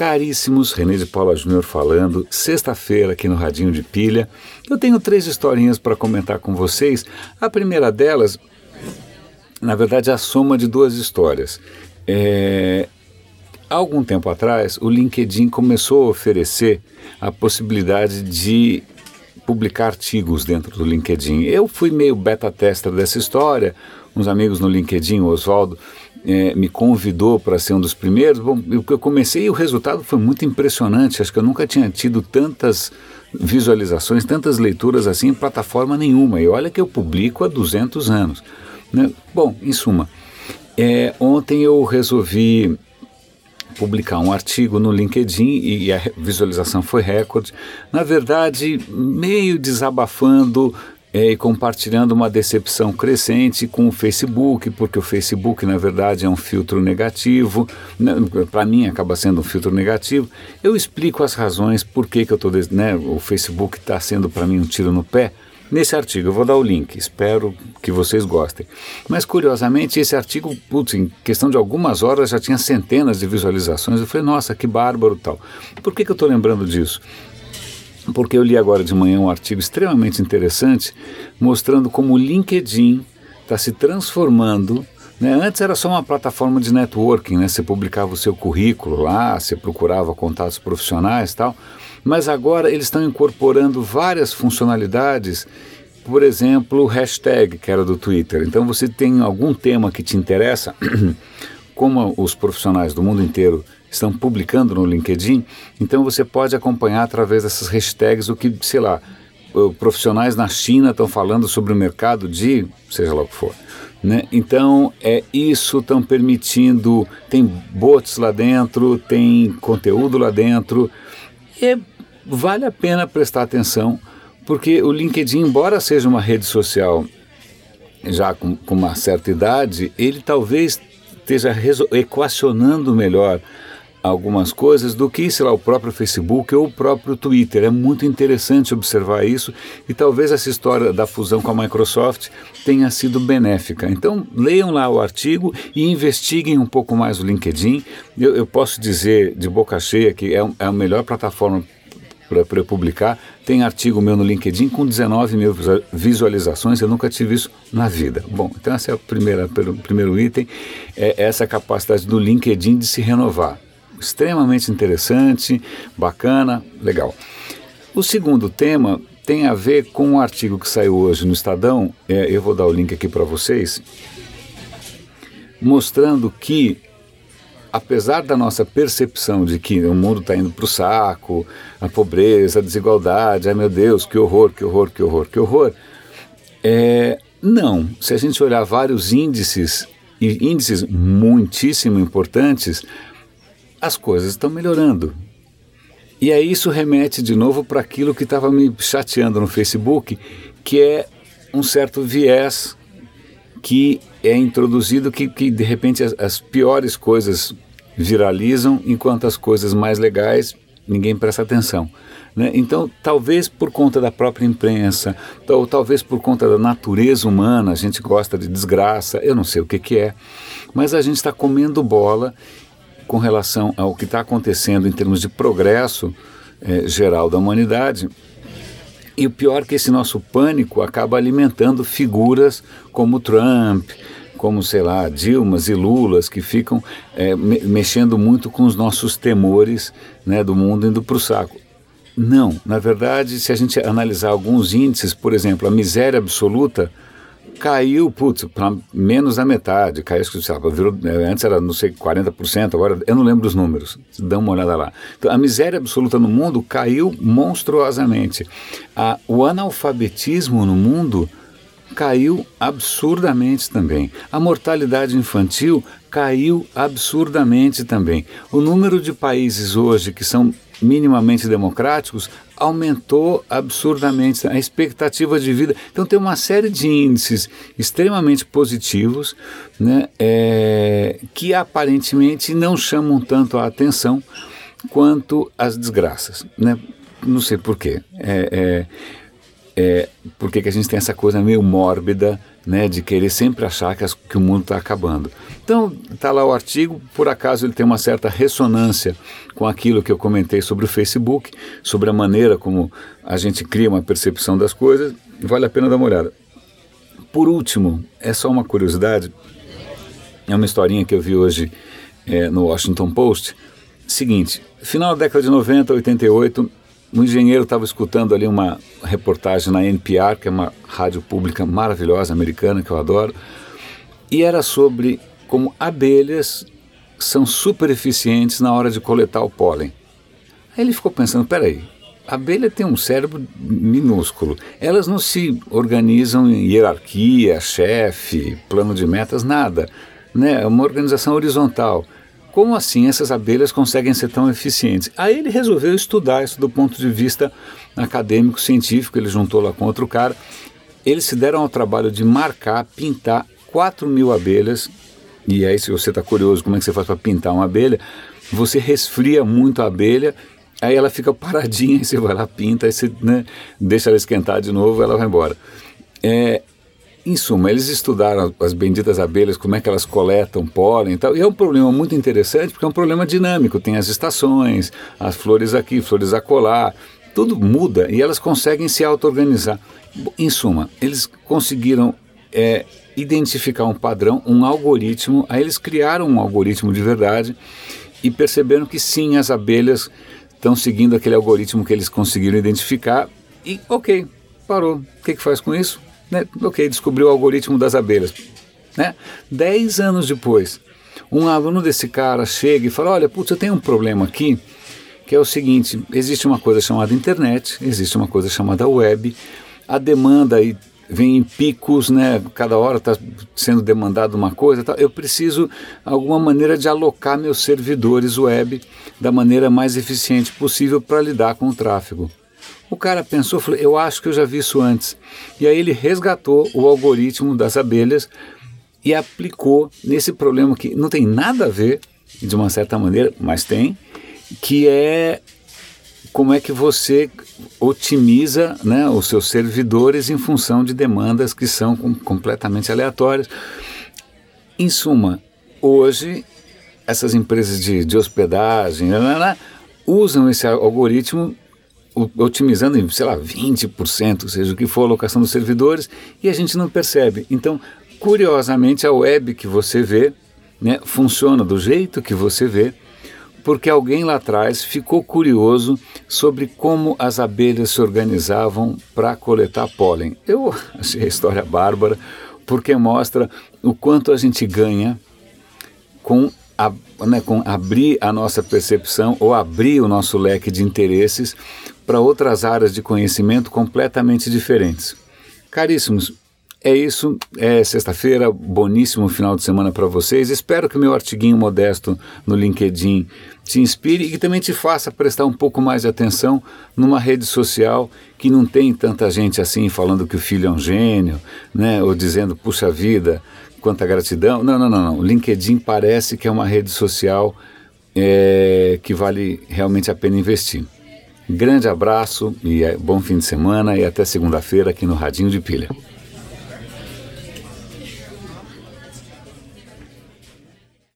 Caríssimos, René de Paula Júnior falando, sexta-feira aqui no Radinho de Pilha. Eu tenho três historinhas para comentar com vocês. A primeira delas, na verdade, é a soma de duas histórias. É, algum tempo atrás, o LinkedIn começou a oferecer a possibilidade de publicar artigos dentro do LinkedIn. Eu fui meio beta tester dessa história, uns amigos no LinkedIn, o Oswaldo, é, me convidou para ser um dos primeiros. Bom, eu comecei e o resultado foi muito impressionante. Acho que eu nunca tinha tido tantas visualizações, tantas leituras assim em plataforma nenhuma. E olha que eu publico há 200 anos. Né? Bom, em suma, é, ontem eu resolvi publicar um artigo no LinkedIn e a visualização foi recorde. Na verdade, meio desabafando é, e compartilhando uma decepção crescente com o Facebook, porque o Facebook, na verdade, é um filtro negativo, né, para mim acaba sendo um filtro negativo. Eu explico as razões por que, que eu tô, né, o Facebook está sendo para mim um tiro no pé. Nesse artigo, eu vou dar o link, espero que vocês gostem. Mas curiosamente, esse artigo, putz, em questão de algumas horas já tinha centenas de visualizações. Eu falei, nossa, que bárbaro tal. Por que, que eu estou lembrando disso? Porque eu li agora de manhã um artigo extremamente interessante mostrando como o LinkedIn está se transformando. Né? Antes era só uma plataforma de networking, né? você publicava o seu currículo lá, você procurava contatos profissionais e tal, mas agora eles estão incorporando várias funcionalidades por exemplo, o hashtag, que era do Twitter. Então, você tem algum tema que te interessa, como os profissionais do mundo inteiro estão publicando no LinkedIn, então você pode acompanhar através dessas hashtags o que, sei lá, profissionais na China estão falando sobre o mercado de, seja lá o que for. Né? Então, é isso estão permitindo, tem bots lá dentro, tem conteúdo lá dentro, e vale a pena prestar atenção, porque o LinkedIn, embora seja uma rede social já com, com uma certa idade, ele talvez esteja equacionando melhor algumas coisas do que, sei lá, o próprio Facebook ou o próprio Twitter. É muito interessante observar isso e talvez essa história da fusão com a Microsoft tenha sido benéfica. Então, leiam lá o artigo e investiguem um pouco mais o LinkedIn. Eu, eu posso dizer de boca cheia que é, é a melhor plataforma para eu publicar. Tem artigo meu no LinkedIn com 19 mil visualizações, eu nunca tive isso na vida. Bom, então esse é o primeiro, primeiro item, é essa capacidade do LinkedIn de se renovar extremamente interessante, bacana, legal. O segundo tema tem a ver com um artigo que saiu hoje no Estadão, é, eu vou dar o link aqui para vocês, mostrando que, apesar da nossa percepção de que o mundo está indo para o saco, a pobreza, a desigualdade, ai meu Deus, que horror, que horror, que horror, que horror, é, não. Se a gente olhar vários índices, e índices muitíssimo importantes, as coisas estão melhorando. E aí isso remete de novo para aquilo que estava me chateando no Facebook, que é um certo viés que é introduzido que, que de repente as, as piores coisas viralizam, enquanto as coisas mais legais ninguém presta atenção. Né? Então, talvez por conta da própria imprensa, ou talvez por conta da natureza humana, a gente gosta de desgraça, eu não sei o que, que é, mas a gente está comendo bola com relação ao que está acontecendo em termos de progresso é, geral da humanidade. E o pior é que esse nosso pânico acaba alimentando figuras como Trump, como, sei lá, Dilmas e Lulas, que ficam é, me mexendo muito com os nossos temores né, do mundo indo para o saco. Não, na verdade, se a gente analisar alguns índices, por exemplo, a miséria absoluta caiu, putz, para menos da metade. Caiu, virou, é, antes era, não sei, 40%, agora eu não lembro os números. Dá uma olhada lá. Então, a miséria absoluta no mundo caiu monstruosamente. A, o analfabetismo no mundo caiu absurdamente também. A mortalidade infantil caiu absurdamente também. O número de países hoje que são minimamente democráticos aumentou absurdamente a expectativa de vida. Então tem uma série de índices extremamente positivos, né, é, que aparentemente não chamam tanto a atenção quanto as desgraças, né? Não sei porquê. É, é, é, porque que a gente tem essa coisa meio mórbida né, de querer sempre achar que, as, que o mundo está acabando. Então, está lá o artigo, por acaso ele tem uma certa ressonância com aquilo que eu comentei sobre o Facebook, sobre a maneira como a gente cria uma percepção das coisas, vale a pena dar uma olhada. Por último, é só uma curiosidade, é uma historinha que eu vi hoje é, no Washington Post. Seguinte, final da década de 90, 88, um engenheiro estava escutando ali uma reportagem na NPR, que é uma rádio pública maravilhosa americana que eu adoro, e era sobre como abelhas são super eficientes na hora de coletar o pólen. Aí ele ficou pensando, peraí, a abelha tem um cérebro minúsculo. Elas não se organizam em hierarquia, chefe, plano de metas, nada. Né? É uma organização horizontal. Como assim essas abelhas conseguem ser tão eficientes? Aí ele resolveu estudar isso do ponto de vista acadêmico, científico, ele juntou lá com outro cara. Eles se deram ao trabalho de marcar, pintar 4 mil abelhas. E aí, se você está curioso como é que você faz para pintar uma abelha, você resfria muito a abelha, aí ela fica paradinha, e você vai lá, pinta, aí você né, deixa ela esquentar de novo, ela vai embora. É, em suma, eles estudaram as benditas abelhas, como é que elas coletam pólen e tal, e é um problema muito interessante porque é um problema dinâmico, tem as estações, as flores aqui, flores acolá, tudo muda e elas conseguem se auto-organizar. Em suma, eles conseguiram é, identificar um padrão, um algoritmo, aí eles criaram um algoritmo de verdade e perceberam que sim, as abelhas estão seguindo aquele algoritmo que eles conseguiram identificar e ok, parou. O que, que faz com isso? Né? Ok, descobriu o algoritmo das abelhas. Né? Dez anos depois, um aluno desse cara chega e fala: Olha, putz, eu tenho um problema aqui, que é o seguinte: existe uma coisa chamada internet, existe uma coisa chamada web, a demanda aí vem em picos, né? Cada hora está sendo demandado uma coisa. Tá? Eu preciso alguma maneira de alocar meus servidores web da maneira mais eficiente possível para lidar com o tráfego. O cara pensou, falou, eu acho que eu já vi isso antes. E aí ele resgatou o algoritmo das abelhas e aplicou nesse problema que não tem nada a ver, de uma certa maneira, mas tem, que é como é que você otimiza né, os seus servidores em função de demandas que são com, completamente aleatórias. Em suma, hoje essas empresas de, de hospedagem né, né, né usam esse algoritmo otimizando em, sei lá, 20%, seja o que for a alocação dos servidores, e a gente não percebe. Então, curiosamente, a web que você vê né, funciona do jeito que você vê, porque alguém lá atrás ficou curioso sobre como as abelhas se organizavam para coletar pólen. Eu achei a história bárbara, porque mostra o quanto a gente ganha com a, né, com abrir a nossa percepção ou abrir o nosso leque de interesses para outras áreas de conhecimento completamente diferentes. Caríssimos, é isso. É sexta-feira, boníssimo final de semana para vocês. Espero que o meu artiguinho modesto no LinkedIn te inspire e que também te faça prestar um pouco mais de atenção numa rede social que não tem tanta gente assim falando que o filho é um gênio, né? Ou dizendo, puxa vida, quanta gratidão. Não, não, não, não. O LinkedIn parece que é uma rede social é, que vale realmente a pena investir. Grande abraço e é, bom fim de semana e até segunda-feira aqui no Radinho de Pilha.